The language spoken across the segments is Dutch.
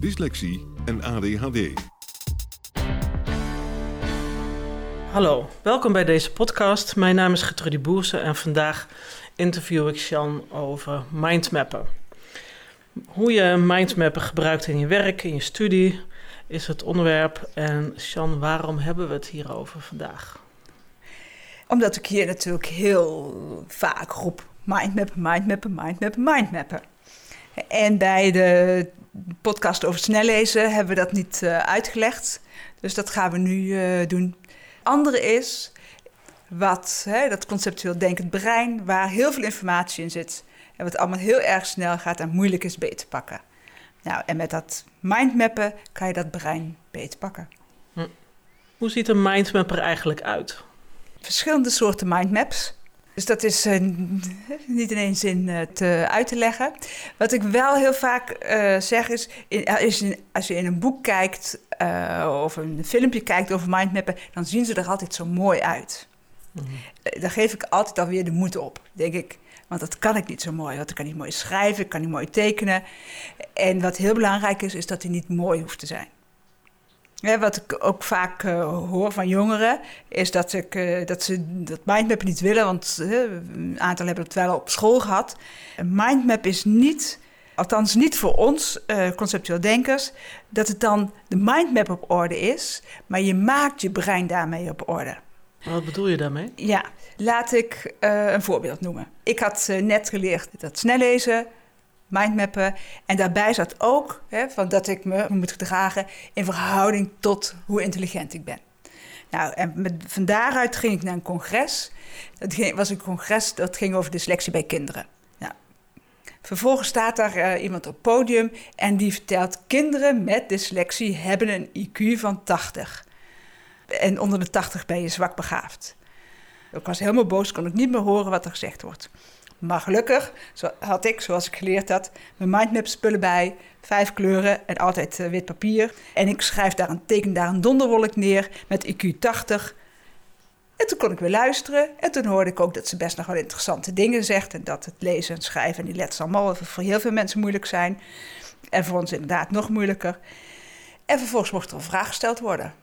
dyslexie en ADHD. Hallo, welkom bij deze podcast. Mijn naam is Gertrudie Boerse en vandaag interview ik Sjan over mindmappen. Hoe je mindmappen gebruikt in je werk, in je studie, is het onderwerp. En Sjan, waarom hebben we het hierover vandaag? Omdat ik hier natuurlijk heel vaak roep mindmappen, mindmappen, mindmappen, mindmappen. En bij de podcast over snellezen hebben we dat niet uh, uitgelegd. Dus dat gaan we nu uh, doen. Andere is wat hè, dat conceptueel denkend brein, waar heel veel informatie in zit. En wat allemaal heel erg snel gaat en moeilijk is beet te pakken. Nou, en met dat mindmappen kan je dat brein beet pakken. Hm. Hoe ziet een mindmapper eigenlijk uit? Verschillende soorten mindmaps. Dus dat is uh, niet in één zin uh, te, uit te leggen. Wat ik wel heel vaak uh, zeg is, in, is in, als je in een boek kijkt of een filmpje kijkt over mindmappen, dan zien ze er altijd zo mooi uit. Mm -hmm. Daar geef ik altijd alweer de moed op, denk ik. Want dat kan ik niet zo mooi. Want ik kan niet mooi schrijven, ik kan niet mooi tekenen. En wat heel belangrijk is, is dat hij niet mooi hoeft te zijn. Ja, wat ik ook vaak uh, hoor van jongeren, is dat, ik, uh, dat ze dat mindmap niet willen, want uh, een aantal hebben het wel op school gehad. Een mindmap is niet, althans niet voor ons conceptueel denkers, dat het dan de mindmap op orde is, maar je maakt je brein daarmee op orde. Wat bedoel je daarmee? Ja, laat ik een voorbeeld noemen. Ik had net geleerd dat snellezen mindmappen. En daarbij zat ook hè, van dat ik me moet gedragen in verhouding tot hoe intelligent ik ben. Nou, en van daaruit ging ik naar een congres. Dat ging, was een congres dat ging over dyslexie bij kinderen. Nou, vervolgens staat daar uh, iemand op het podium en die vertelt: kinderen met dyslexie hebben een IQ van 80. En onder de 80 ben je zwak begaafd. Ik was helemaal boos, kon ik niet meer horen wat er gezegd wordt. Maar gelukkig had ik, zoals ik geleerd had, mijn mindmap spullen bij. Vijf kleuren en altijd uh, wit papier. En ik schrijf daar een, teken daar een donderwolk neer met IQ 80. En toen kon ik weer luisteren. En toen hoorde ik ook dat ze best nog wel interessante dingen zegt. En dat het lezen en schrijven en die letters allemaal voor heel veel mensen moeilijk zijn. En voor ons inderdaad nog moeilijker. En vervolgens mocht er een vraag gesteld worden.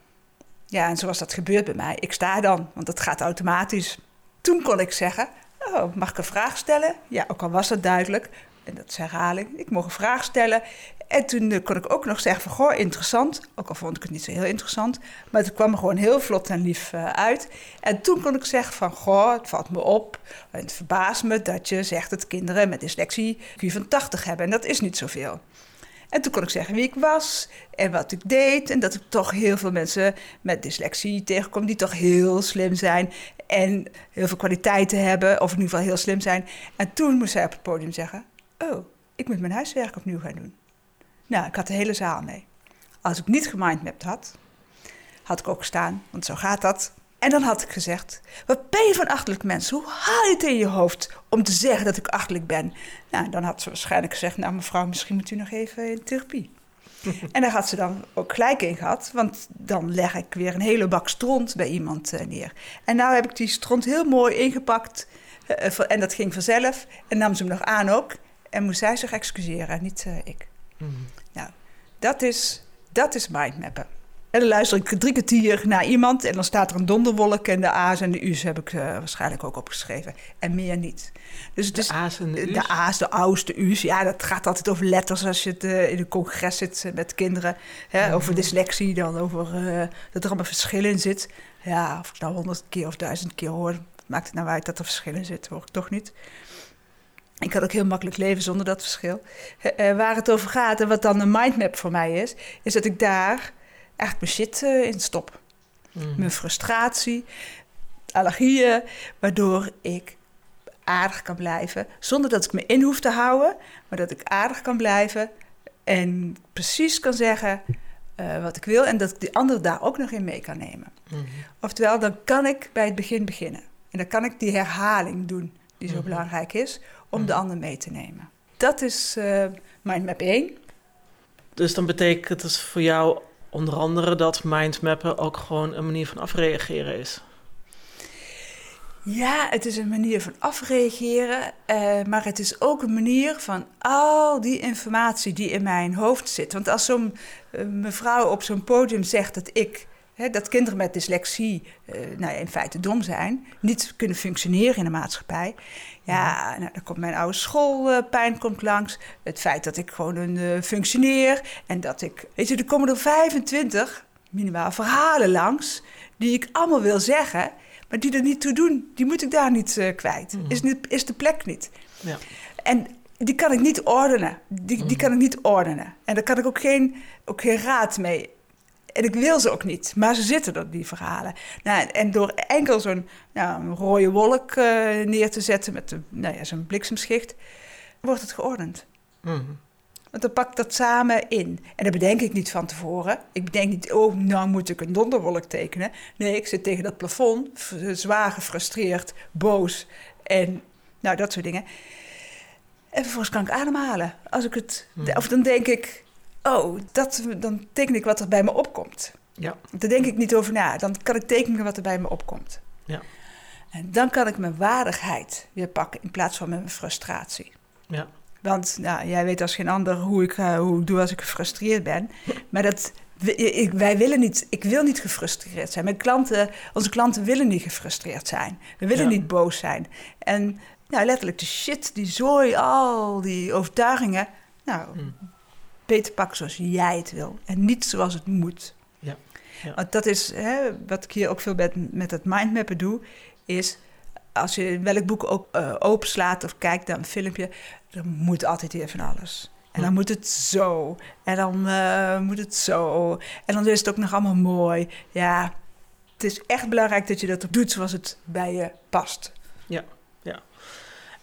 Ja, en zoals dat gebeurt bij mij, ik sta dan, want dat gaat automatisch. Toen kon ik zeggen, Oh, mag ik een vraag stellen? Ja, ook al was dat duidelijk. En dat is herhaling. Ik mocht een vraag stellen. En toen uh, kon ik ook nog zeggen van, goh, interessant. Ook al vond ik het niet zo heel interessant. Maar het kwam er gewoon heel vlot en lief uh, uit. En toen kon ik zeggen van, goh, het valt me op. En het verbaast me dat je zegt dat kinderen met dyslexie Q van 80 hebben. En dat is niet zoveel. En toen kon ik zeggen wie ik was en wat ik deed. En dat ik toch heel veel mensen met dyslexie tegenkom die toch heel slim zijn. En heel veel kwaliteiten hebben, of in ieder geval heel slim zijn. En toen moest zij op het podium zeggen: Oh, ik moet mijn huiswerk opnieuw gaan doen. Nou, ik had de hele zaal mee. Als ik niet gemindmapt had, had ik ook gestaan, want zo gaat dat. En dan had ik gezegd: Wat ben je van achterlijk mens? Hoe haal je het in je hoofd om te zeggen dat ik achterlijk ben? Nou, dan had ze waarschijnlijk gezegd: Nou, mevrouw, misschien moet u nog even in therapie. en daar had ze dan ook gelijk in gehad, want dan leg ik weer een hele bak stront bij iemand uh, neer. En nou heb ik die stront heel mooi ingepakt uh, en dat ging vanzelf. En nam ze hem nog aan ook. En moest zij zich excuseren, niet uh, ik. Mm. Nou, dat is, dat is mindmappen. En dan luister ik drie kwartier naar iemand en dan staat er een donderwolk en de A's en de U's heb ik uh, waarschijnlijk ook opgeschreven. En meer niet. Dus, de dus, A's en de U's? De A's, de O's, de U's. Ja, dat gaat altijd over letters als je het, uh, in een congres zit met kinderen. Hè. Over dyslexie, dan over uh, dat er allemaal verschil in zit. Ja, of ik nou honderd keer of duizend keer hoor, maakt het nou uit dat er verschil in zit, hoor ik toch niet. Ik kan ook heel makkelijk leven zonder dat verschil. Waar het over gaat en wat dan een mindmap voor mij is, is dat ik daar echt mijn shit uh, in stop. Mm. Mijn frustratie, allergieën, waardoor ik aardig kan blijven. Zonder dat ik me in hoef te houden, maar dat ik aardig kan blijven en precies kan zeggen uh, wat ik wil en dat ik die andere daar ook nog in mee kan nemen. Mm. Oftewel, dan kan ik bij het begin beginnen. En dan kan ik die herhaling doen die zo mm. belangrijk is om de ander mee te nemen. Dat is uh, mindmap 1. Dus dan betekent het dus voor jou onder andere dat mindmappen ook gewoon een manier van afreageren is? Ja, het is een manier van afreageren, uh, maar het is ook een manier van al die informatie die in mijn hoofd zit. Want als zo'n uh, mevrouw op zo'n podium zegt dat ik dat kinderen met dyslexie uh, nou ja, in feite dom zijn, niet kunnen functioneren in de maatschappij. Ja, nou, dan komt mijn oude schoolpijn komt langs. Het feit dat ik gewoon een uh, functioneer en dat ik. Weet je, er komen er 25 minimaal verhalen langs die ik allemaal wil zeggen, maar die er niet toe doen. Die moet ik daar niet uh, kwijt. Mm. Is, niet, is de plek niet. Ja. En die kan ik niet ordenen. Die, die mhm. kan ik niet ordenen. En daar kan ik ook geen, ook geen raad mee en ik wil ze ook niet, maar ze zitten er, die verhalen. Nou, en door enkel zo'n nou, rode wolk uh, neer te zetten met nou ja, zo'n bliksemschicht, wordt het geordend. Mm. Want dan pakt dat samen in. En dat bedenk ik niet van tevoren. Ik bedenk niet, oh, nou moet ik een donderwolk tekenen. Nee, ik zit tegen dat plafond, zwaar gefrustreerd, boos en nou, dat soort dingen. En vervolgens kan ik ademhalen. Als ik het, mm. Of dan denk ik, oh, dat, dan teken ik wat er bij me opkomt. Ja. Daar denk ik niet over na. Dan kan ik tekenen wat er bij me opkomt. Ja. En dan kan ik mijn waardigheid weer pakken in plaats van mijn frustratie. Ja. Want nou, jij weet als geen ander hoe ik, uh, hoe ik doe als ik gefrustreerd ben. Maar dat, ik, wij willen niet, ik wil niet gefrustreerd zijn. Mijn klanten, onze klanten willen niet gefrustreerd zijn. We willen niet boos zijn. En nou, letterlijk de shit, die zooi, al die overtuigingen. Nou, hmm beter pakken zoals jij het wil en niet zoals het moet. Ja. ja. Want dat is hè, wat ik hier ook veel met, met het mindmappen doe, is als je welk boek ook uh, openslaat of kijkt naar een filmpje, dan moet altijd weer van alles. En dan moet het zo. En dan uh, moet het zo. En dan is het ook nog allemaal mooi. Ja, het is echt belangrijk dat je dat doet zoals het bij je past. Ja, ja.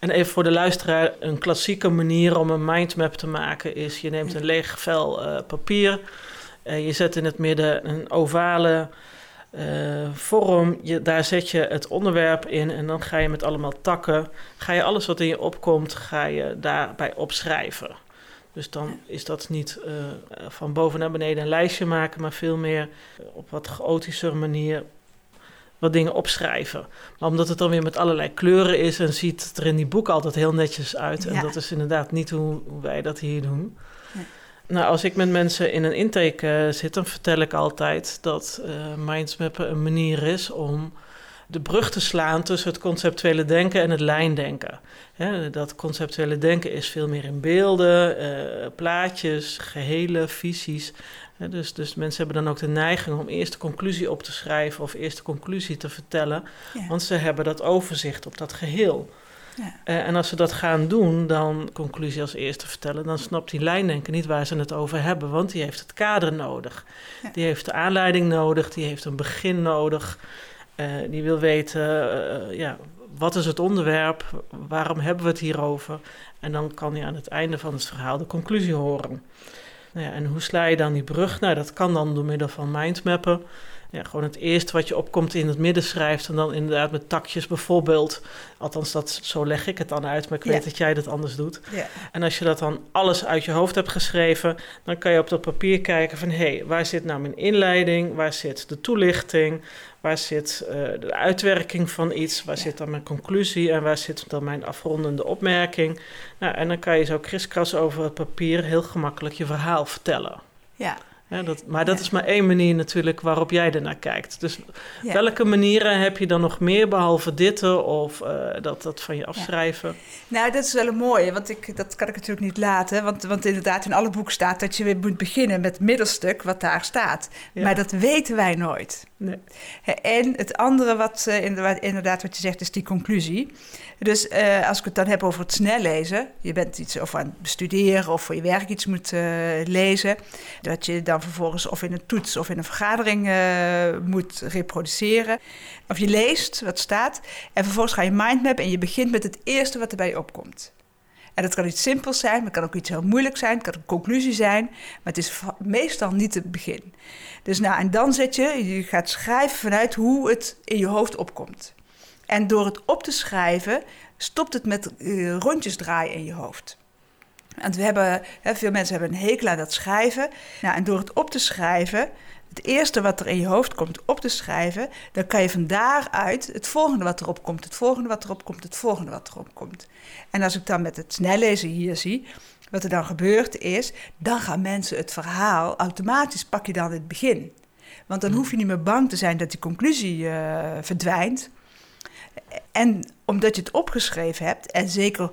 En even voor de luisteraar, een klassieke manier om een mindmap te maken is: je neemt een leeg vel uh, papier, uh, je zet in het midden een ovale uh, vorm, je, daar zet je het onderwerp in en dan ga je met allemaal takken, ga je alles wat in je opkomt, ga je daarbij opschrijven. Dus dan is dat niet van boven naar beneden een lijstje maken, maar veel meer op wat chaotischer manier wat dingen opschrijven. Maar omdat het dan weer met allerlei kleuren is en ziet het er in die boek altijd heel netjes uit. En dat is inderdaad niet hoe, wij dat hier doen. Nou, als ik met mensen in een intake uh, zit, dan vertel ik altijd dat uh, mindsmappen een manier is om de brug te slaan tussen het conceptuele denken en het lijndenken. dat conceptuele denken is veel meer in beelden, uh, plaatjes, gehele, visies dus, dus mensen hebben dan ook de neiging om eerst de conclusie op te schrijven of eerst de conclusie te vertellen, want ze hebben dat overzicht op dat geheel. Ja. Uh, en als ze dat gaan doen, dan conclusie als eerste vertellen, dan snapt die lijndenker niet waar ze het over hebben, want die heeft het kader nodig. Die heeft de aanleiding nodig, die heeft een begin nodig. Uh, die wil weten, uh, ja, wat is het onderwerp, waarom hebben we het hierover? En dan kan hij aan het einde van het verhaal de conclusie horen. Nou ja, en hoe sla je dan die brug? Nou, dat kan dan door middel van mindmappen. Ja, gewoon het eerste wat je opkomt in het midden schrijft en dan inderdaad met takjes bijvoorbeeld. Althans, dat, zo leg ik het dan uit, maar ik weet dat jij dat anders doet. Ja. En als je dat dan alles uit je hoofd hebt geschreven, dan kan je op dat papier kijken van... hé, hey, waar zit nou mijn inleiding? Waar zit de toelichting? Waar zit uh, de uitwerking van iets? Waar zit dan mijn conclusie? En waar zit dan mijn afrondende opmerking? Nou, en dan kan je zo kriskras over het papier heel gemakkelijk je verhaal vertellen. Ja, Ja, dat, maar dat Ja. is maar één manier natuurlijk waarop jij ernaar kijkt. Dus Ja. welke manieren heb je dan nog meer behalve dit of eh, dat, dat van je afschrijven? Nou, dat is wel een mooie, want ik, dat kan ik natuurlijk niet laten. Want, want inderdaad, in alle boeken staat dat je weer moet beginnen met het middelstuk wat daar staat. Maar dat weten wij nooit. En het andere wat eh, inderdaad, inderdaad wat je zegt, is die conclusie. Dus eh, als ik het dan heb over het snel lezen, je bent iets of aan het bestuderen of voor je werk iets moet eh, lezen, dat je dan vervolgens of in een toets of in een vergadering moet reproduceren. Of je leest wat staat en vervolgens ga je mindmap en je begint met het eerste wat er bij je opkomt. En dat kan iets simpels zijn, maar het kan ook iets heel moeilijk zijn. Het kan een conclusie zijn, maar het is meestal niet het begin. Dus nou, en dan zet je, je gaat schrijven vanuit hoe het in je hoofd opkomt. En door het op te schrijven, stopt het met eh, rondjes draaien in je hoofd. Want we hebben, hè, veel mensen hebben een hekel aan dat schrijven. Nou, en door het op te schrijven, het eerste wat er in je hoofd komt op te schrijven, dan kan je van daaruit het volgende wat erop komt, het volgende wat erop komt, het volgende wat erop komt. En als ik dan met het snellezen hier zie, wat er dan gebeurt is, dan gaan mensen het verhaal, automatisch pak je dan het begin. Want dan hoef je niet meer bang te zijn dat die conclusie eh, verdwijnt. En omdat je het opgeschreven hebt, en zeker,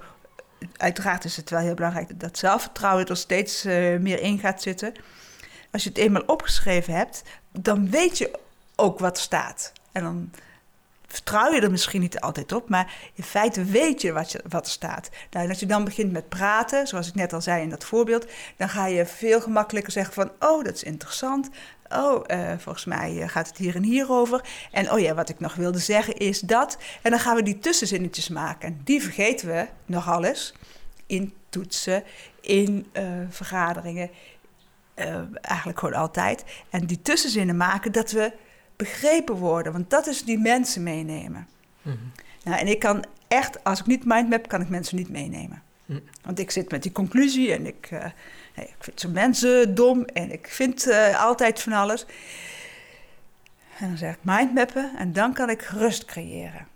uiteraard is het wel heel belangrijk dat zelfvertrouwen er steeds eh, meer in gaat zitten. Als je het eenmaal opgeschreven hebt, dan weet je ook wat staat. En dan vertrouw je er misschien niet altijd op, maar in feite weet je wat, je, wat er staat. Nou, en als je dan begint met praten, zoals ik net al zei in dat voorbeeld, dan ga je veel gemakkelijker zeggen van, oh, dat is interessant. Oh, eh, volgens mij eh, gaat het hier en hier over. En oh ja, wat ik nog wilde zeggen is dat. En dan gaan we die tussenzinnetjes maken. En die vergeten we nogal eens in toetsen, in eh, vergaderingen. Eh, eigenlijk gewoon altijd. En die tussenzinnen maken dat we begrepen worden. Want dat is die mensen meenemen. Mhm. Nou, en ik kan echt, als ik niet mindmap, kan ik mensen niet meenemen. Hm. Want ik zit met die conclusie en ik, eh, nee, ik vind zo'n mensen dom en ik vind eh, altijd van alles. En dan zeg ik mindmappen en dan kan ik rust creëren.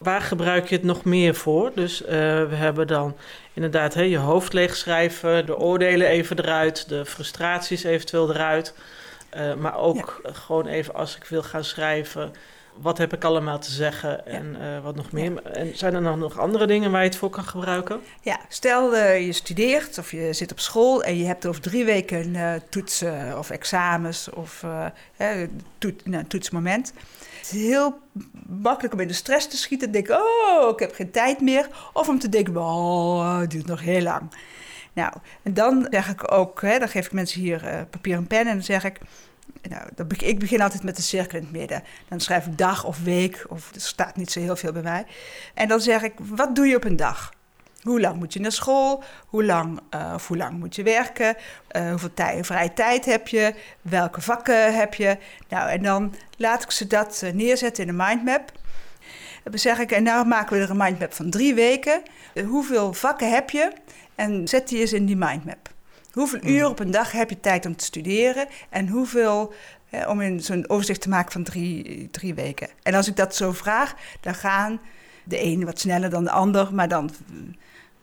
Waar gebruik je het nog meer voor? Dus eh, we hebben dan inderdaad hè, je hoofd leegschrijven, de oordelen even eruit, de frustraties eventueel eruit. Eh, maar ook gewoon even als ik wil gaan schrijven, wat heb ik allemaal te zeggen en eh, wat nog meer. En zijn er dan nog andere dingen waar je het voor kan gebruiken? Ja, stel eh, je studeert of je zit op school en je hebt over drie weken eh, toetsen of examens of eh, toet, nou, toetsmoment. Het is heel makkelijk om in de stress te schieten en denken, oh, ik heb geen tijd meer. Of om te denken, oh, het duurt nog heel lang. Nou, en dan zeg ik ook, hè, dan geef ik mensen hier eh, papier en pen en dan zeg ik, nou, ik begin altijd met de cirkel in het midden. Dan schrijf ik dag of week, of er staat niet zo heel veel bij mij. En dan zeg ik, wat doe je op een dag? Hoe lang moet je naar school? Hoe lang, eh, hoe lang moet je werken? Eh, hoeveel vrije tijd heb je? Welke vakken heb je? Nou, en dan laat ik ze dat eh, neerzetten in een mindmap. Dan zeg ik, en nou maken we er een mindmap van drie weken. Hoeveel vakken heb je? En zet die eens in die mindmap. Hoeveel uur op een dag heb je tijd om te studeren? En hoeveel, eh, om in zo'n overzicht te maken van drie, drie weken. En als ik dat zo vraag, dan gaan de een wat sneller dan de ander, maar dan mm,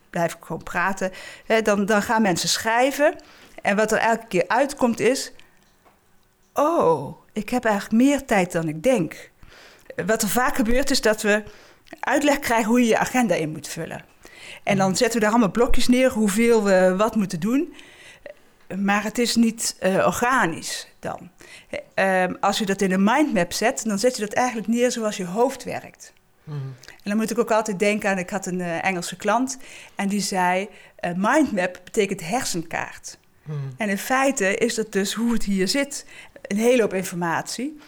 blijf ik gewoon praten. Hè, dan, dan gaan mensen schrijven. En wat er elke keer uitkomt is... Oh, ik heb eigenlijk meer tijd dan ik denk. Wat er vaak gebeurt is dat we uitleg krijgen hoe je je agenda in moet vullen. En dan zetten we daar allemaal blokjes neer hoeveel we wat moeten doen. Maar het is niet eh, organisch dan. Ehm, als je dat in een mindmap zet, dan zet je dat eigenlijk neer zoals je hoofd werkt. En dan moet ik ook altijd denken aan, ik had een eh, Engelse klant en die zei, eh, mindmap betekent hersenkaart. En in feite is dat dus hoe het hier zit. Een hele hoop informatie,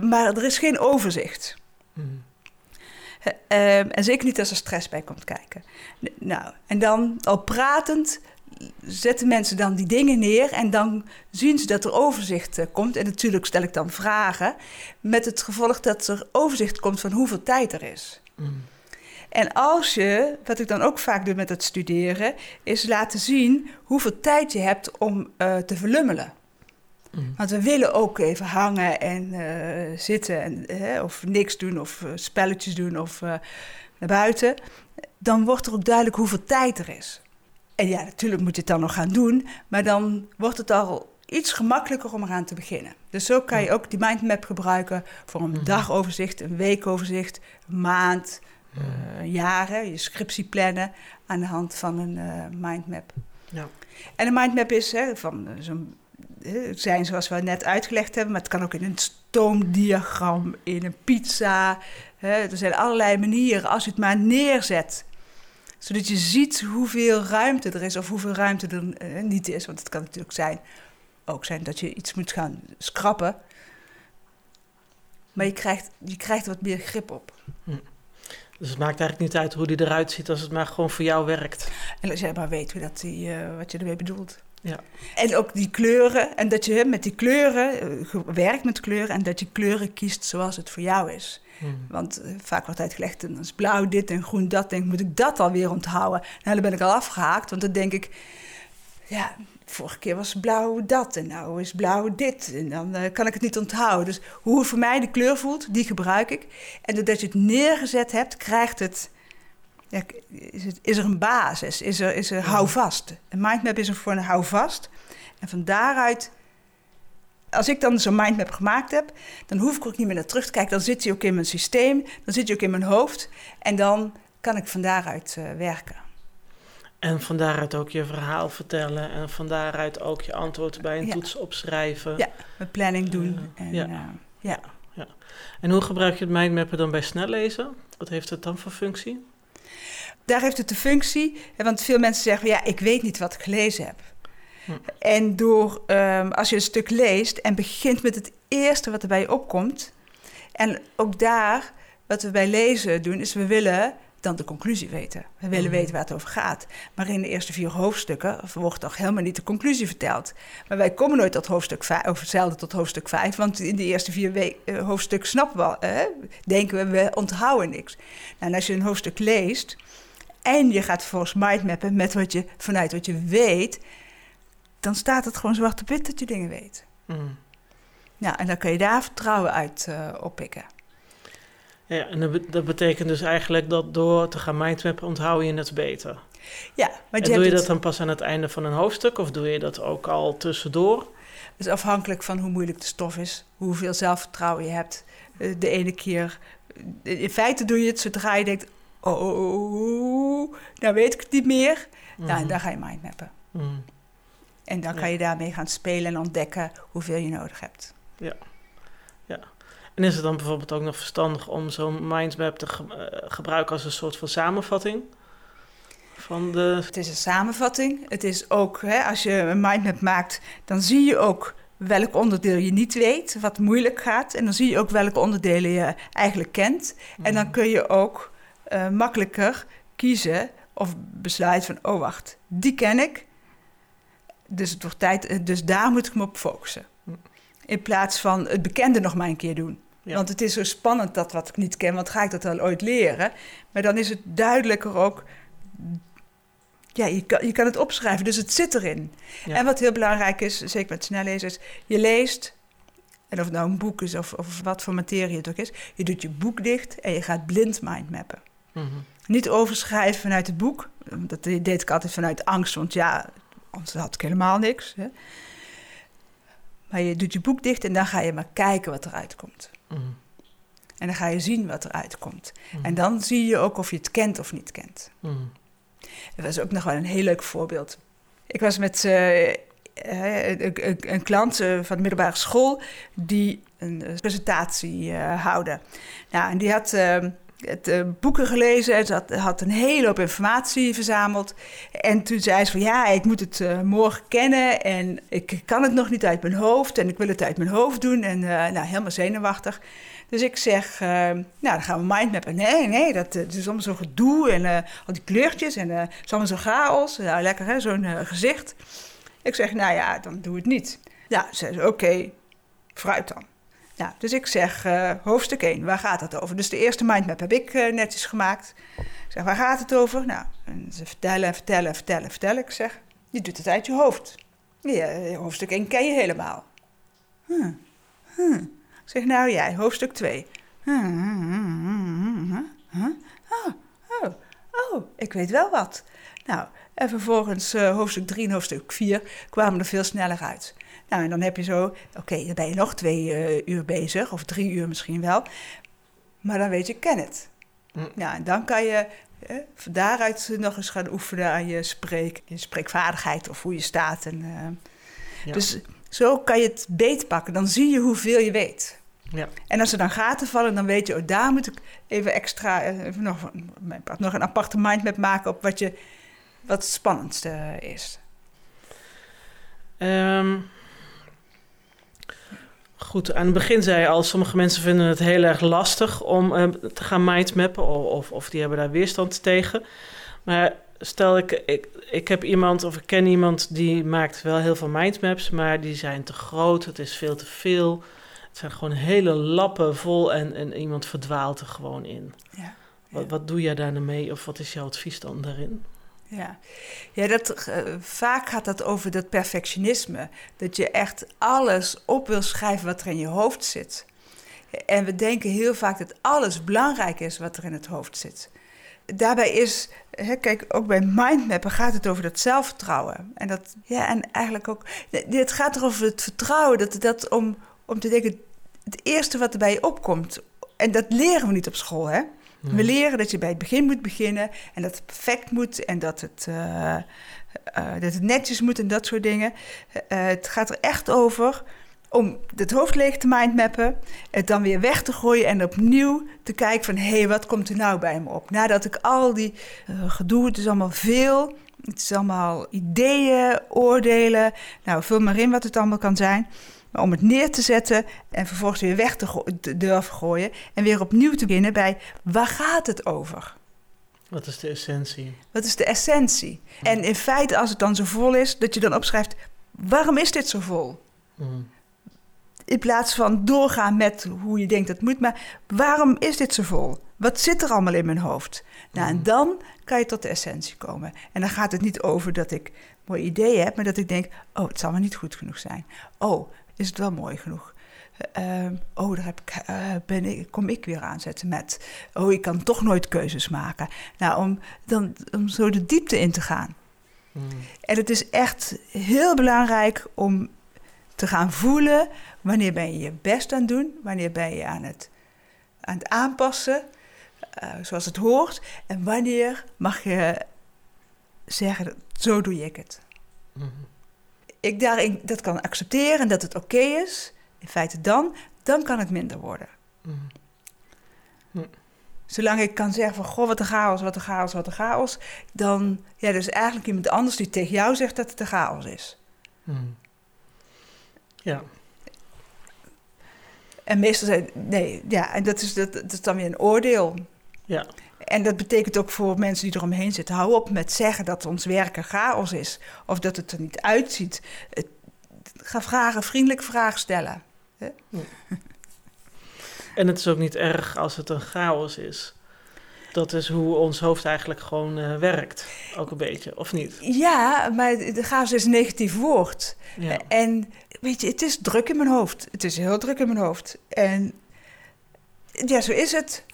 maar er is geen overzicht. Eh, ehm, en zeker niet als er stress bij komt kijken. Nou, en dan al pratend zetten mensen dan die dingen neer en dan zien ze dat er overzicht eh, komt. En natuurlijk stel ik dan vragen met het gevolg dat er overzicht komt van hoeveel tijd er is. En als je, wat ik dan ook vaak doe met het studeren, is laten zien hoeveel tijd je hebt om eh, te verlummelen. Want we willen ook even hangen en eh, zitten en, of niks doen of spelletjes doen of naar buiten. Dan wordt er ook duidelijk hoeveel tijd er is. En ja, natuurlijk moet je het dan nog gaan doen, maar dan wordt het al iets gemakkelijker om eraan te beginnen. Dus zo kan je ook die mindmap gebruiken voor een Mhm. dagoverzicht, een weekoverzicht, een maand, eh, jaren, je scriptie plannen aan de hand van een eh, mindmap. Ja. En een mindmap is hè, van eh, zo'n eh, zijn zoals we net uitgelegd hebben, maar het kan ook in een stoomdiagram, in een pizza. Hè. Er zijn allerlei manieren als je het maar neerzet. Zodat je ziet hoeveel ruimte er is of hoeveel ruimte er eh, niet is. Want het kan natuurlijk zijn, ook zijn dat je iets moet gaan schrappen. Maar je krijgt, je krijgt wat meer grip op. Dus het maakt eigenlijk niet uit hoe die eruit ziet als het maar gewoon voor jou werkt. En als jij maar weet hoe dat die, eh, wat je ermee bedoelt. Ja. En ook die kleuren. En dat je met die kleuren eh, werkt met kleuren. En dat je kleuren kiest zoals het voor jou is. Hmm. Want eh, vaak wordt uitgelegd, dan is blauw dit en groen dat. Denk, moet ik dat alweer onthouden? Nou, dan ben ik al afgehaakt. Want dan denk ik, ja, vorige keer was blauw dat. En nou is blauw dit. En dan eh, kan ik het niet onthouden. Dus hoe het voor mij de kleur voelt, die gebruik ik. En doordat je het neergezet hebt, krijgt het... Ja, is, het, is er een basis? Is er, is er houvast? Een mindmap is er voor een houvast. En van daaruit, als ik dan zo'n mindmap gemaakt heb, dan hoef ik ook niet meer naar terug te kijken. Dan zit hij ook in mijn systeem, dan zit hij ook in mijn hoofd. En dan kan ik van daaruit eh, werken. En van daaruit ook je verhaal vertellen. En van daaruit ook je antwoord bij een Ja. toets opschrijven. Ja. Mijn planning doen. En, ja. eh, ja. En hoe gebruik je het mindmappen dan bij snellezen? Wat heeft het dan voor functie? Daar heeft het de functie, want veel mensen zeggen, ja, ik weet niet wat ik gelezen heb. Hm. En door, ehm, als je een stuk leest en begint met het eerste wat er bij je opkomt, en ook daar, wat we bij lezen doen, is we willen dan de conclusie weten. We willen Mhm. weten waar het over gaat. Maar in de eerste vier hoofdstukken wordt toch helemaal niet de conclusie verteld. Maar wij komen nooit tot hoofdstuk 5, of zelden tot hoofdstuk 5, want in de eerste vier eh, hoofdstukken snappen we, denken we, we onthouden niks. Nou, en als je een hoofdstuk leest en je gaat vervolgens mindmappen met wat je, vanuit wat je weet, dan staat het gewoon zwart op wit dat je dingen weet. Hmm. Ja, en dan kun je daar vertrouwen uit eh, oppikken. Ja, en dat, be- dat betekent dus eigenlijk dat door te gaan mindmappen onthoud je het beter. Ja, maar En je doe je dat het, dan pas aan het einde van een hoofdstuk of doe je dat ook al tussendoor? is afhankelijk van hoe moeilijk de stof is, hoeveel zelfvertrouwen je hebt. Eh, De ene keer, eh, in feite doe je het zodra je denkt, oh, nou weet ik het niet meer. Nou, en Mhm. dan ga je mindmappen. Hmm. En dan Ja. kan je daarmee gaan spelen en ontdekken hoeveel je nodig hebt. En is het dan bijvoorbeeld ook nog verstandig om zo'n mindmap te ge- eh, gebruiken als een soort van samenvatting? Van de... Het is een samenvatting. Het is ook, hè, als je een mindmap maakt, dan zie je ook welk onderdeel je niet weet, wat moeilijk gaat. En dan zie je ook welke onderdelen je eigenlijk kent. En dan kun je ook eh, makkelijker kiezen of besluiten van, oh wacht, die ken ik. Dus, het wordt tijd, eh, dus daar moet ik me op focussen. In plaats van het bekende nog maar een keer doen. Ja. Want het is zo spannend dat wat ik niet ken, want ga ik dat wel ooit leren? Maar dan is het duidelijker ook ja, je kan, je kan het opschrijven, dus het zit erin. Ja. En wat heel belangrijk is, zeker met snellezen, is je leest, en of het nou een boek is of, of wat voor materie het ook is, je doet je boek dicht en je gaat blind mindmappen. Mhm. Niet overschrijven vanuit het boek, dat deed ik altijd vanuit angst, want ja, anders had ik helemaal niks. Hè. Maar je doet je boek dicht en dan ga je maar kijken wat eruit komt. Mhm. En dan ga je zien wat eruit komt. Mhm. En dan zie je ook of je het kent of niet kent. Mhm. Dat was ook nog wel een heel leuk voorbeeld. Ik was met eh, een, een- een klant eh, van de middelbare school die een eh, presentatie eh houden. Nou, en die had eh, het eh, boeken gelezen en ze had, een hele hoop informatie verzameld. En toen zei ze van ja, ik moet het eh, morgen kennen en ik kan het nog niet uit mijn hoofd en ik wil het uit mijn hoofd doen. En eh, nou, helemaal zenuwachtig. Dus ik zeg, nou, dan gaan we mindmappen. Nee, nee, dat, is allemaal zo gedoe en al die kleurtjes en het is allemaal zo chaos. Nou, lekker hè, zo'n gezicht. Ik zeg, nou ja, dan doe het niet. Ja, ze zei, oké, vooruit dan. Nou, dus ik zeg, eh, hoofdstuk 1, waar gaat het over? Dus de eerste mindmap heb ik eh, netjes gemaakt. Ik zeg, waar gaat het over? Nou, ze vertellen en vertellen en vertellen en vertellen. Ik zeg, je doet het uit je hoofd. Ja, eh, hoofdstuk 1 ken je helemaal. Hm, hm. Ik zeg, nou jij, hoofdstuk 2. Hm, hm. Oh, oh, oh, ik weet wel wat. Nou, En vervolgens uh, hoofdstuk 3 en hoofdstuk 4 kwamen er veel sneller uit. Nou, en dan heb je zo, oké, dan ben je nog twee uh, uur bezig, of drie uur misschien wel. Maar dan weet je, ken het. Mm. Ja, en dan kan je eh, van daaruit nog eens gaan oefenen aan je, spreek, je spreekvaardigheid of hoe je staat. En, uh, Dus zo kan je het beetpakken. Dan zie je hoeveel je weet. Ja. En als er dan gaten vallen, dan weet je, oh, daar moet ik even extra, even nog, nog een aparte mindmap maken op wat, je, wat het spannendste is. Um, Goed, aan het begin zei je al, sommige mensen vinden het heel erg lastig om uh, te gaan mindmappen of, of die hebben daar weerstand tegen. Maar stel ik, ik, ik heb iemand of ik ken iemand die maakt wel heel veel mindmaps, maar die zijn te groot, het is veel te veel. Het zijn gewoon hele lappen vol en, en iemand verdwaalt er gewoon in. Ja, Wat, wat doe jij daar nou mee of wat is jouw advies dan daarin? Ja, ja dat, uh, vaak gaat dat over dat perfectionisme. Dat je echt alles op wil schrijven wat er in je hoofd zit. En we denken heel vaak dat alles belangrijk is wat er in het hoofd zit. Daarbij is, hè, kijk, ook bij mindmappen gaat het over dat zelfvertrouwen. En, dat, ja, en eigenlijk ook, het gaat erover het vertrouwen, dat, dat om, om te denken, het eerste wat er bij je opkomt. En dat leren we niet op school, hè? We leren dat je bij het begin moet beginnen en dat het perfect moet en dat het, uh, uh, dat het netjes moet en dat soort dingen. Uh, het gaat er echt over om het hoofd leeg te mindmappen, het dan weer weg te gooien en opnieuw te kijken van hé, hey, wat komt er nou bij me op? Nadat ik al die gedoe, het is allemaal veel, het is allemaal ideeën, oordelen, nou vul maar in wat het allemaal kan zijn om het neer te zetten en vervolgens weer weg te, te durven gooien en weer opnieuw te beginnen bij waar gaat het over? Wat is de essentie? Wat is de essentie? En in feite, als het dan zo vol is, dat je dan opschrijft: waarom is dit zo vol? Mm. In plaats van doorgaan met hoe je denkt dat moet, maar waarom is dit zo vol? Wat zit er allemaal in mijn hoofd? Nou, en mm. dan kan je tot de essentie komen. En dan gaat het niet over dat ik mooie ideeën heb, maar dat ik denk: oh, het zal maar niet goed genoeg zijn. Oh, is het wel mooi genoeg. Uh, oh, daar heb ik, uh, ben ik, kom ik weer aanzetten met. Oh, ik kan toch nooit keuzes maken. Nou, om, dan, om zo de diepte in te gaan. Hmm. En het is echt heel belangrijk om te gaan voelen wanneer ben je je best aan het doen, wanneer ben je aan het, aan het aanpassen, uh, zoals het hoort, en wanneer mag je zeggen: zo doe ik het. Hmm ik daarin dat kan accepteren en dat het oké is, in feite dan, dan kan het minder worden. Mm. Mm. Zolang ik kan zeggen van, goh, wat een chaos, wat een chaos, wat een chaos, dan, ja, er is eigenlijk iemand anders die tegen jou zegt dat het een chaos is. Mm. Ja. En meestal zijn, nee, ja, en dat is, dat, dat is dan weer een oordeel. Ja. En dat betekent ook voor mensen die eromheen zitten: hou op met zeggen dat ons werken chaos is of dat het er niet uitziet. ga vragen, vriendelijk vragen stellen. En het is ook niet erg als het een chaos is. Dat is hoe ons hoofd eigenlijk gewoon uh, werkt, ook een beetje, of niet? Ja, maar de chaos is een negatief woord. Ja. En weet je, het is druk in mijn hoofd. Het is heel druk in mijn hoofd. En ja, zo is het.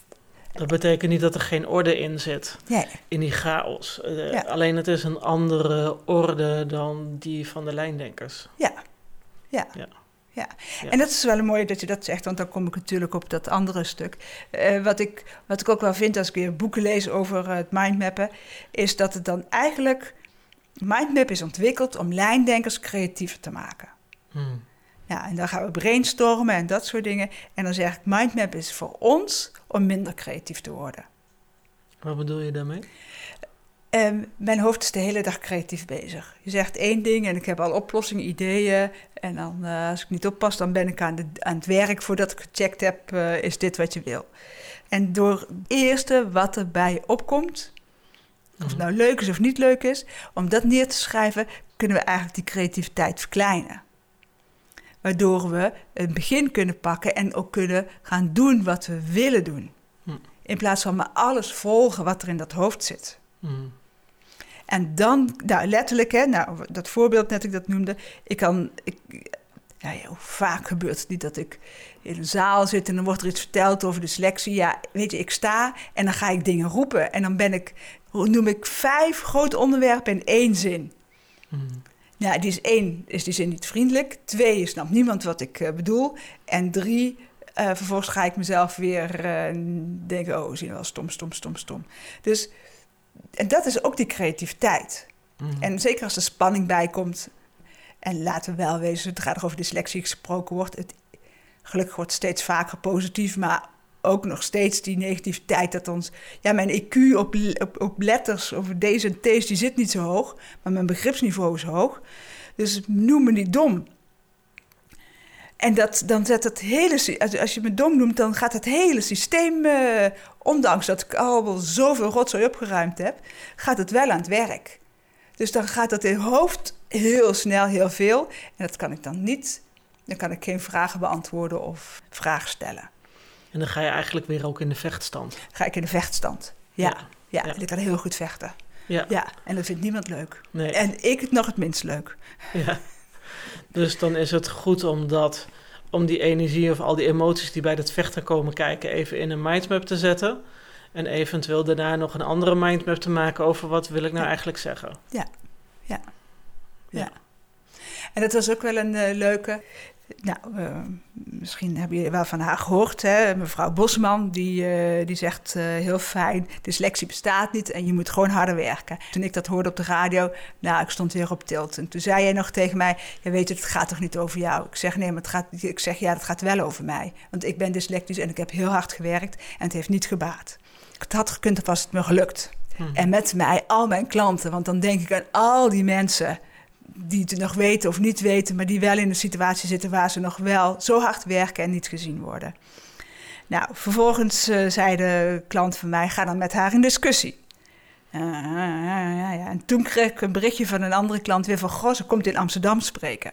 Dat betekent niet dat er geen orde in zit, nee. in die chaos. Uh, Alleen het is een andere orde dan die van de lijndenkers. Ja. Ja. ja. Ja. en dat is wel een mooie dat je dat zegt, want dan kom ik natuurlijk op dat andere stuk. Uh, wat, ik, wat ik ook wel vind als ik weer boeken lees over het mindmappen, is dat het dan eigenlijk. Mindmap is ontwikkeld om lijndenkers creatiever te maken. Hmm. Ja, en dan gaan we brainstormen en dat soort dingen. En dan zeg ik, mindmap is voor ons om minder creatief te worden. Wat bedoel je daarmee? Um, mijn hoofd is de hele dag creatief bezig. Je zegt één ding en ik heb al oplossingen, ideeën. En dan, uh, als ik niet oppas, dan ben ik aan, de, aan het werk voordat ik gecheckt heb, uh, is dit wat je wil. En door het eerste wat erbij opkomt, of het mhm. nou leuk is of niet leuk is, om dat neer te schrijven, kunnen we eigenlijk die creativiteit verkleinen. Waardoor we een begin kunnen pakken en ook kunnen gaan doen wat we willen doen. Hm. In plaats van maar alles volgen wat er in dat hoofd zit. Hm. En dan, nou, letterlijk, hè, nou, dat voorbeeld net ik dat noemde. Ik kan, ik, ja, hoe vaak gebeurt het niet dat ik in een zaal zit en dan wordt er iets verteld over de selectie. Ja, weet je, ik sta en dan ga ik dingen roepen. En dan ben ik hoe noem ik vijf grote onderwerpen in één zin. Mhm. Nou, die is één, is die zin niet vriendelijk. Twee, snapt niemand wat ik eh, bedoel. En drie, eh, vervolgens ga ik mezelf weer eh, denken... oh, zie je wel, stom, stom, stom, stom. Dus, en dat is ook die creativiteit. Mhm. En zeker als er spanning bij komt. En laten we wel wezen, zodra er over dyslexie gesproken wordt... Het, gelukkig wordt het steeds vaker positief, maar ook nog steeds die negativiteit dat ons... Ja, mijn EQ op, op, op letters, over deze en T's, die zit niet zo hoog. Maar mijn begripsniveau is hoog. Dus noem me niet dom. En dat, dan zet het hele... Als, je me dom noemt, dan gaat het hele systeem... eh, ondanks dat ik al zoveel rotzooi opgeruimd heb... gaat het wel aan het werk. Dus dan gaat het in hoofd heel snel, heel veel. En dat kan ik dan niet... Dan kan ik geen vragen beantwoorden of vragen stellen. En dan ga je eigenlijk weer ook in de vechtstand. ga ik in de vechtstand. Ja, Ja, ja, ja. en ik kan heel goed vechten. Ja, Ja, en dat vindt niemand leuk. nee. En ik het nog het minst leuk. Ja. Dus dan is het goed om, dat, om die energie of al die emoties die bij dat vechten komen kijken, even in een mindmap te zetten. En eventueel daarna nog een andere mindmap te maken over wat wil ik nou Ja. eigenlijk zeggen. En dat was ook wel een eh, leuke. Nou, eh, misschien hebben jullie wel van haar gehoord. Hè? Mevrouw Bosman, die, eh, die zegt eh, heel fijn: dyslexie bestaat niet en je moet gewoon harder werken. Toen ik dat hoorde op de radio, nou, ik stond weer op tilt. En toen zei jij nog tegen mij: Ja, weet je, het gaat toch niet over jou? Ik zeg: Nee, maar het gaat. Ik zeg: Ja, het gaat wel over mij. Want ik ben dyslectisch en ik heb heel hard gewerkt en het heeft niet gebaat. Het had gekund, was het me gelukt. Mhm. En met mij al mijn klanten, want dan denk ik aan al die mensen die het nog weten of niet weten, maar die wel in een situatie zitten waar ze nog wel zo hard werken en niet gezien worden. Nou, vervolgens eh, zei de klant van mij: ga dan met haar in discussie. Ah, ja, ja. En toen kreeg ik een berichtje van een andere klant weer van: Goh, ze komt in Amsterdam spreken.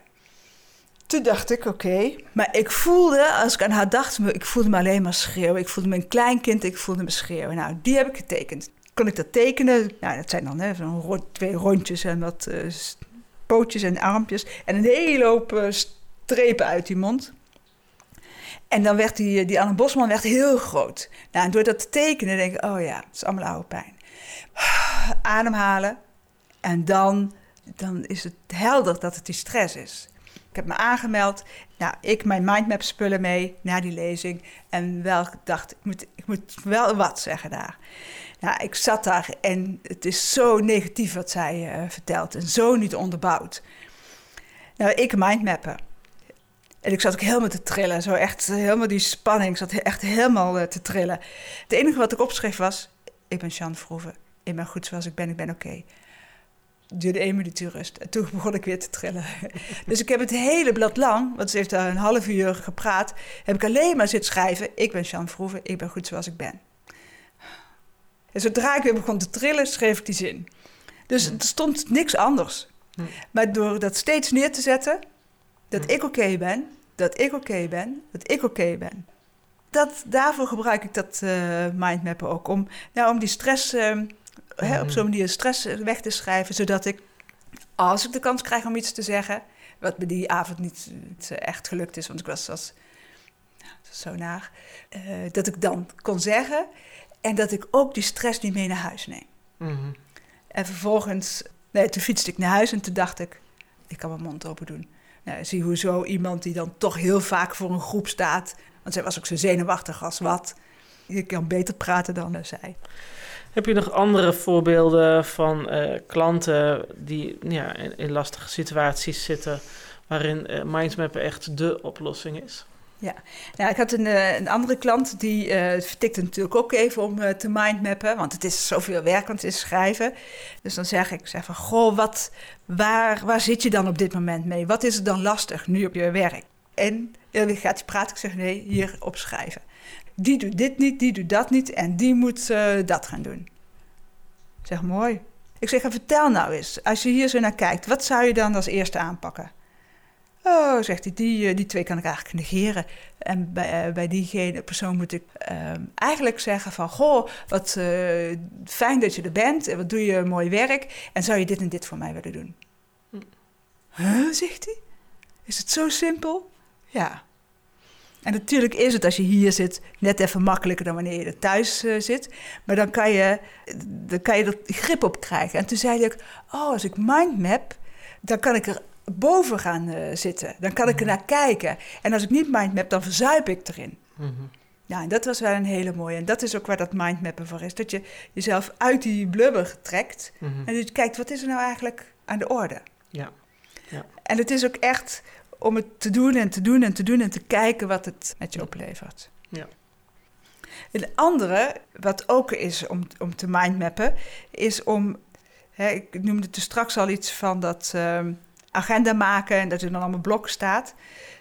Toen dacht ik, oké. Maar ik voelde, als ik aan haar dacht, ik voelde me alleen maar schreeuwen. Ik voelde me een klein kind, ik voelde me schreeuwen. Nou, die heb ik getekend. Kon ik dat tekenen? Nou, dat zijn dan hè, zo'n twee rondjes en wat s- pootjes en armpjes. En een hele hoop eh, strepen uit die mond. En dan werd die, die Anne Bosman werd heel groot. Nou, en door dat te tekenen denk ik, oh ja, het is allemaal oude pijn. Ademhalen. En dan, dan is het helder dat het die stress is. Ik heb me aangemeld. Nou, ik mijn mindmap spullen mee naar die lezing. En wel dacht, ik moet, ik moet wel wat zeggen daar. Nou, ik zat daar en het is zo negatief wat zij eh, vertelt. En zo niet onderbouwd. Nou, ik mindmappen. En ik zat ook helemaal te trillen. Zo echt eh, helemaal die spanning. Ik zat echt helemaal eh, te trillen. Het enige wat ik opschreef was... Ik ben Jean Vroeven. Ik ben goed zoals ik ben. Ik ben oké. Het duurde één minuut rust. En toen begon ik weer te trillen. dus ik heb het hele blad lang... want ze heeft daar een half uur gepraat... heb ik alleen maar zitten schrijven... Ik ben Jean Vroeven. Ik ben goed zoals ik ben. En zodra ik weer begon te trillen... schreef ik die zin. Dus er stond niks anders. Maar door dat steeds neer te zetten... dat ik oké ben... dat ik oké ben... dat ik oké ben... Dat, daarvoor gebruik ik dat eh mindmappen ook. Om, nou, om die stress, eh, hè, op zo'n manier stress weg te schrijven. Zodat ik, als ik de kans krijg om iets te zeggen. Wat me die avond niet, niet, eh, echt gelukt is, want ik was, was zo naar. dat ik dan kon zeggen. En dat ik ook die stress niet mee naar huis neem. Mhm. En vervolgens, nee, toen fietste ik naar huis en toen dacht ik, ik kan mijn mond open doen. Nou, zie hoe zo iemand die dan toch heel vaak voor een groep staat, want zij was ook zo zenuwachtig als wat. Je kan beter praten dan eh, zij. Heb je nog andere voorbeelden van eh, klanten die ja, in, in lastige situaties zitten, waarin eh, mindmappen echt de oplossing is? Nou, ik had een, eh, een andere klant die eh vertikte natuurlijk ook even om eh, te mindmappen, want het is zoveel werk, want het is schrijven. Dus dan zeg ik, zeg van, goh, wat, waar, waar zit je dan op dit moment mee? Wat is er dan lastig nu op je werk? En dan gaat hij praten, ik zeg, nee, hier opschrijven. Die doet dit niet, die doet dat niet en die moet dat gaan doen. Ik zeg, mooi. Ik zeg, vertel nou eens, als je hier zo naar kijkt, wat zou je dan als eerste aanpakken? Oh, zegt hij, die, eh, die twee kan ik eigenlijk negeren. En bij, eh, bij diegene persoon moet ik ehm, eigenlijk zeggen van... Goh, wat eh, fijn dat je er bent en wat doe je mooi werk. En zou je dit en dit voor mij willen doen? Hm. Huh, zegt hij. Is het zo simpel? Ja. En natuurlijk is het als je hier zit net even makkelijker dan wanneer je er thuis zit. Maar dan kan, je, dan kan je er grip op krijgen. En toen zei ik, oh, als ik mindmap, dan kan ik er boven gaan zitten. Dan kan ik er naar kijken. En als ik niet mindmap, dan verzuip ik erin. Mhm. Ja, en dat was wel een hele mooie. En dat is ook waar dat mindmappen voor is. Dat je jezelf uit die blubber trekt. Mhm. En dat je kijkt, wat is er nou eigenlijk aan de orde? Ja. Ja. En het is ook echt om het te doen en te doen en te doen en te kijken wat het met je oplevert. Ja. Een andere, wat ook is om, om te mindmappen, is om, hè, ik noemde er straks al iets van dat ehm, agenda maken en dat er dan allemaal blokken staat.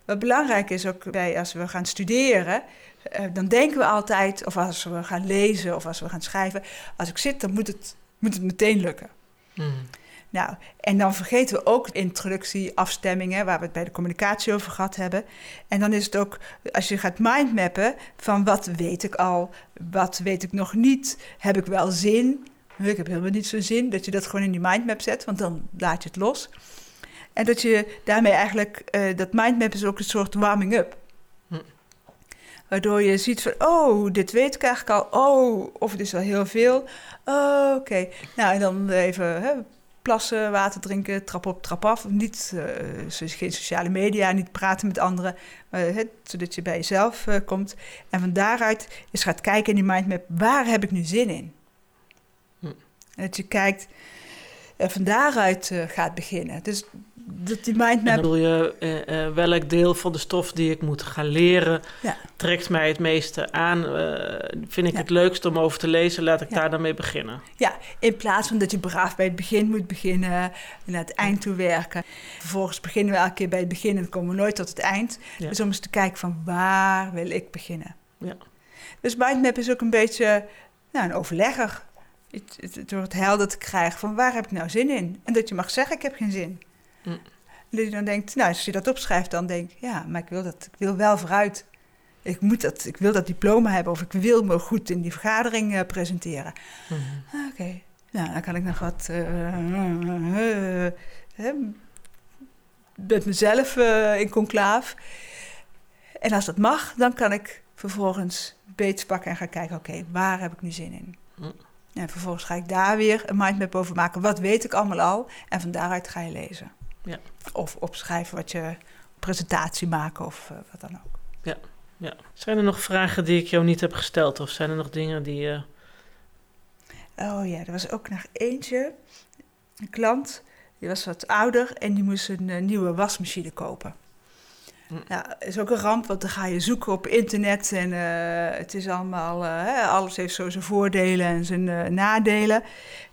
Wat belangrijk is ook bij als we gaan studeren, eh, dan denken we altijd, of als we gaan lezen of als we gaan schrijven, als ik zit, dan moet het, moet het meteen lukken. Mhm. Nou, en dan vergeten we ook introductie, afstemmingen, waar we het bij de communicatie over gehad hebben. En dan is het ook, als je gaat mindmappen, van wat weet ik al, wat weet ik nog niet, heb ik wel zin? Ik heb helemaal niet zo'n zin, dat je dat gewoon in die mindmap zet, want dan laat je het los. En dat je daarmee eigenlijk, eh, dat mindmap is ook een soort warming-up. Hm. Waardoor je ziet van, oh, dit weet ik eigenlijk al. Oh, of het is al heel veel. Oh, oké. Nou, en dan even hè, plassen, water drinken, trap op, trap af. Niet, so- geen sociale media, niet praten met anderen. Maar, hè, zodat je bij jezelf eh, komt. En van daaruit is gaat kijken in die mindmap, waar heb ik nu zin in? Hm. En dat je kijkt, en van daaruit gaat beginnen. Dus dat die En mindmap... dan bedoel je, eh, eh, welk deel van de stof die ik moet gaan leren, Ja. trekt mij het meeste aan? Eh, vind ik Ja. het leukst om over te lezen? Laat ik Ja. daar dan mee beginnen. Ja, in plaats van dat je braaf bij het begin moet beginnen en naar het eind toe werken. Vervolgens beginnen we elke keer bij het begin en dan komen we nooit tot het eind. Dus om eens te kijken van waar wil ik beginnen. Ja. Dus mindmap is ook een beetje nou, een overlegger. Door het helder te krijgen van waar heb ik nou zin in? En dat je mag zeggen ik heb geen zin. Dat je dan denkt, nou als je dat opschrijft dan denk ik, ja, maar ik wil dat, ik wil wel vooruit. Ik, moet dat, ik wil dat diploma hebben of ik wil me goed in die vergadering eh, presenteren. Mhm. Oké, nou dan kan ik nog wat eh, eh, met mezelf in conclaaf. En als dat mag, dan kan ik vervolgens beets pakken en gaan kijken, oké, waar heb ik nu zin in? Hm. En vervolgens ga ik daar weer een mindmap over maken. Wat weet ik allemaal al? En van daaruit ga je lezen. Ja. Of opschrijven wat je presentatie maken of eh, wat dan ook. Ja. Zijn er nog vragen die ik jou niet heb gesteld? Of zijn er nog dingen die... eh, Oh ja, er was ook nog eentje. Een klant, die was wat ouder en die moest een eh, nieuwe wasmachine kopen. Hm. Ja, is ook een ramp, want dan ga je zoeken op internet en het is allemaal, hè, alles heeft zo zijn voordelen en zijn nadelen.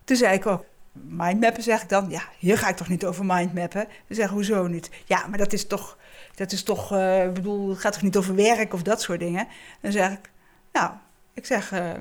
Toen zei ik ook, mindmappen zeg ik dan, ja, hier ga ik toch niet over mindmappen? Ze zeggen, hoezo niet? Ja, maar dat is toch, dat is toch, eh, ik bedoel, het gaat toch niet over werk of dat soort dingen? Dan zeg ik, nou, ik zeg, eh,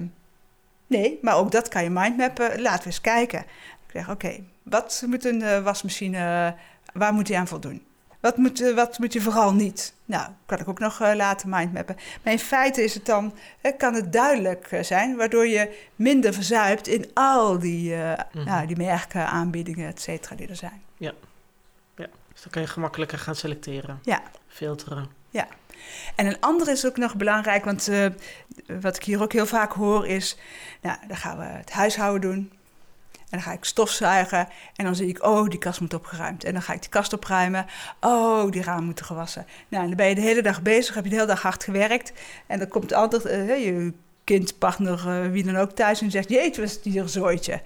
nee, maar ook dat kan je mindmappen. Laten we eens kijken. Ik zeg, oké, wat moet een eh, wasmachine, waar moet die aan voldoen? Wat moet, eh, wat moet je vooral niet? Nou, kan ik ook nog eh, laten mindmappen. Maar in feite is het dan, kan het duidelijk eh, zijn, waardoor je minder verzuipt in al die, Mhm. nou, die merken, aanbiedingen, et cetera, die er zijn. dus dan kan je gemakkelijker gaan selecteren. Ja. Filteren. En een andere is ook nog belangrijk, want wat ik hier ook heel vaak hoor is, nou, dan gaan we het huishouden doen. En dan ga ik stofzuigen en dan zie ik, oh, die kast moet opgeruimd. En dan ga ik die kast opruimen. Oh, die ramen moeten gewassen. Nou, en dan ben je de hele dag bezig, heb je de hele dag hard gewerkt. En dan komt altijd eh, je kind, partner, eh, wie dan ook thuis en zegt, jeetje, wat is het hier een zooitje.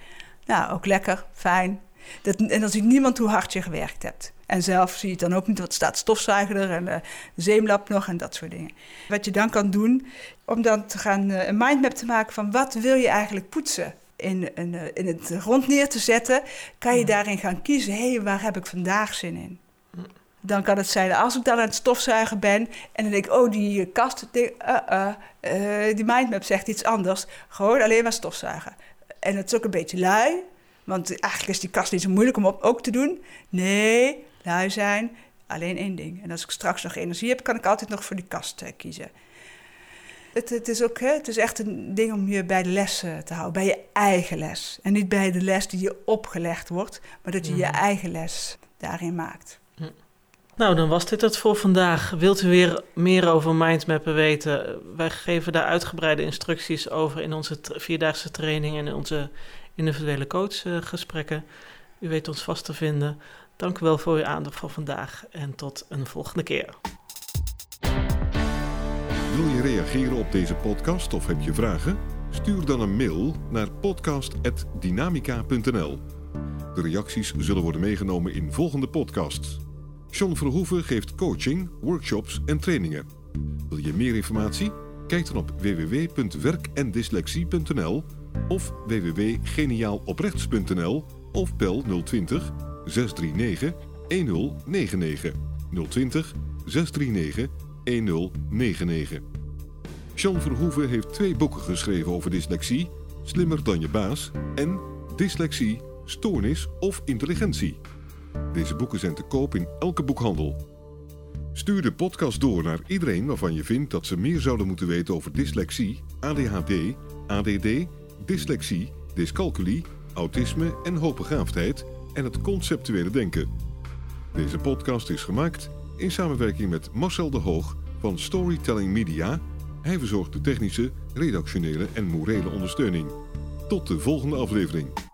Nou, ook lekker, fijn. Dat, en dan ziet niemand hoe hard je gewerkt hebt. En zelf zie je het dan ook niet, wat staat stofzuiger er en de zeemlap nog en dat soort dingen. Wat je dan kan doen, om dan te gaan een mindmap te maken van wat wil je eigenlijk poetsen. In, in, eh, in het grond neer te zetten, kan je daarin gaan kiezen, hé, hey, waar heb ik vandaag zin in? Dan kan het zijn, als ik dan aan het stofzuigen ben en dan denk ik, oh, die eh, kast, die, uh, uh, eh, die mindmap zegt iets anders. Gewoon alleen maar stofzuigen. En het is ook een beetje lui, want eigenlijk is die kast niet zo moeilijk om op, ook te doen. Nee, lui zijn, alleen één ding. En als ik straks nog energie heb, kan ik altijd nog voor die kast eh, kiezen. Het, het, is ook, hè, het is echt een ding om je bij de les eh, te houden, bij je eigen les. En niet bij de les die je opgelegd wordt, maar dat je je Mhm. eigen les daarin maakt. Nou, dan was dit het voor vandaag. Wilt u weer meer over mindmappen weten? Wij geven daar uitgebreide instructies over in onze vierdaagse training en in onze individuele coachgesprekken. U weet ons vast te vinden. Dank u wel voor uw aandacht voor vandaag en tot een volgende keer. Wil je reageren op deze podcast of heb je vragen? Stuur dan een mail naar podcast.dynamica.nl. De reacties zullen worden meegenomen in volgende podcasts. John Verhoeven geeft coaching, workshops en trainingen. Wil je meer informatie? Kijk dan op www.werkendyslexie.nl of www.geniaaloprechts.nl of bel 020 639 1099 020 639 1099. Jean Verhoeven heeft twee boeken geschreven over dyslexie: Slimmer dan je baas en Dyslexie, Stoornis of Intelligentie. Deze boeken zijn te koop in elke boekhandel. Stuur de podcast door naar iedereen waarvan je vindt dat ze meer zouden moeten weten over dyslexie, ADHD, ADD, dyslexie, dyscalculie, autisme en hoogbegaafdheid en het conceptuele denken. Deze podcast is gemaakt in samenwerking met Marcel de Hoog van Storytelling Media. Hij verzorgt de technische, redactionele en morele ondersteuning. Tot de volgende aflevering.